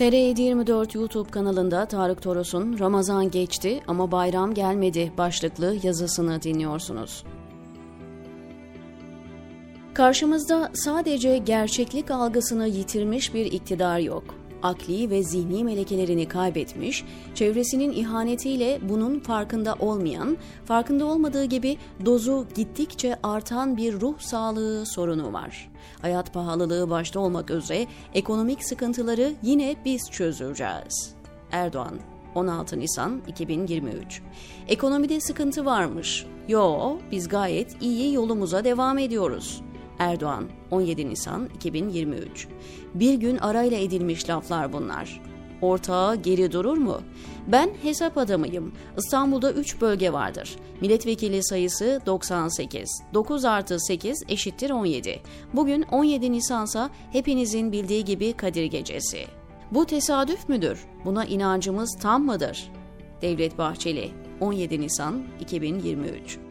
TR724 YouTube kanalında Tarık Toros'un Ramazan geçti ama bayram gelmedi başlıklı yazısını dinliyorsunuz. Karşımızda sadece gerçeklik algısını yitirmiş bir iktidar yok. Akli ve zihni melekelerini kaybetmiş, çevresinin ihanetiyle bunun farkında olmayan, farkında olmadığı gibi dozu gittikçe artan bir ruh sağlığı sorunu var. Hayat pahalılığı başta olmak üzere ekonomik sıkıntıları yine biz çözeceğiz. Erdoğan 16 Nisan 2023 Ekonomide sıkıntı varmış. Yo, biz gayet iyi yolumuza devam ediyoruz. Erdoğan 17 Nisan 2023 Bir gün arayla edilmiş laflar bunlar. Ortağı geri durur mu? Ben hesap adamıyım. İstanbul'da 3 bölge vardır. Milletvekili sayısı 98. 9 artı 8 eşittir 17. Bugün 17 Nisansa hepinizin bildiği gibi Kadir Gecesi. Bu tesadüf müdür? Buna inancımız tam mıdır? Devlet Bahçeli 17 Nisan 2023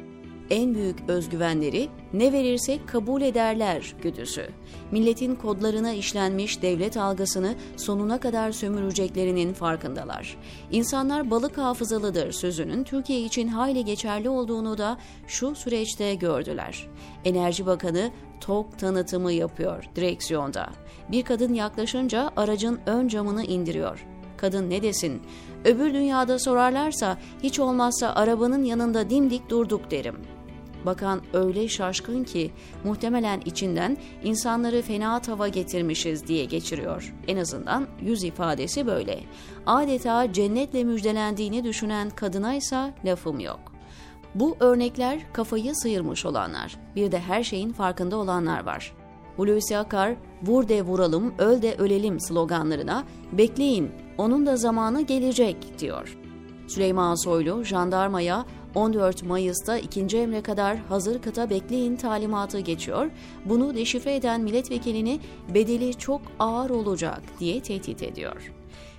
en büyük özgüvenleri ne verirsek kabul ederler güdüsü. Milletin kodlarına işlenmiş devlet algısını sonuna kadar sömüreceklerinin farkındalar. İnsanlar balık hafızalıdır sözünün Türkiye için hayli geçerli olduğunu da şu süreçte gördüler. Enerji Bakanı TOK tanıtımı yapıyor direksiyonda. Bir kadın yaklaşınca aracın ön camını indiriyor. Kadın ne desin? Öbür dünyada sorarlarsa hiç olmazsa arabanın yanında dimdik durduk derim. Bakan öyle şaşkın ki muhtemelen içinden insanları fena tava getirmişiz diye geçiriyor. En azından yüz ifadesi böyle. Adeta cennetle müjdelendiğini düşünen kadına ise lafım yok. Bu örnekler kafayı sıyırmış olanlar. Bir de her şeyin farkında olanlar var. Hulusi Akar, vur de vuralım, öl de ölelim sloganlarına bekleyin, onun da zamanı gelecek diyor. Süleyman Soylu, jandarmaya 14 Mayıs'ta ikinci emre kadar hazır kıta bekleyin talimatı geçiyor. Bunu deşifre eden milletvekilini bedeli çok ağır olacak diye tehdit ediyor.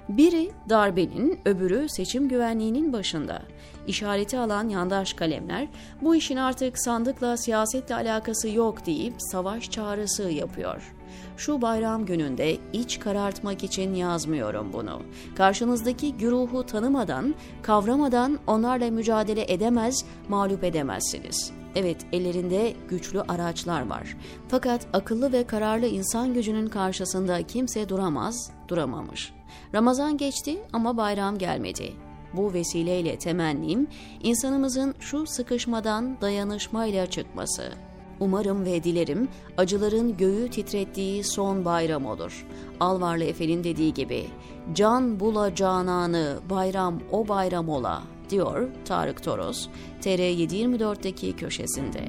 Biri darbenin, öbürü seçim güvenliğinin başında. İşareti alan yandaş kalemler bu işin artık sandıkla siyasetle alakası yok deyip savaş çağrısı yapıyor. Şu bayram gününde iç karartmak için yazmıyorum bunu. Karşınızdaki güruhu tanımadan, kavramadan onlarla mücadele edemez, mağlup edemezsiniz. Evet, ellerinde güçlü araçlar var. Fakat akıllı ve kararlı insan gücünün karşısında kimse duramaz, duramamış. Ramazan geçti ama bayram gelmedi. Bu vesileyle temennim insanımızın şu sıkışmadan dayanışmayla çıkması. Umarım ve dilerim acıların göğü titrettiği son bayram olur. Alvarlı Efe'nin dediği gibi can bula cananı bayram o bayram ola diyor Tarık Toros TR724'deki köşesinde.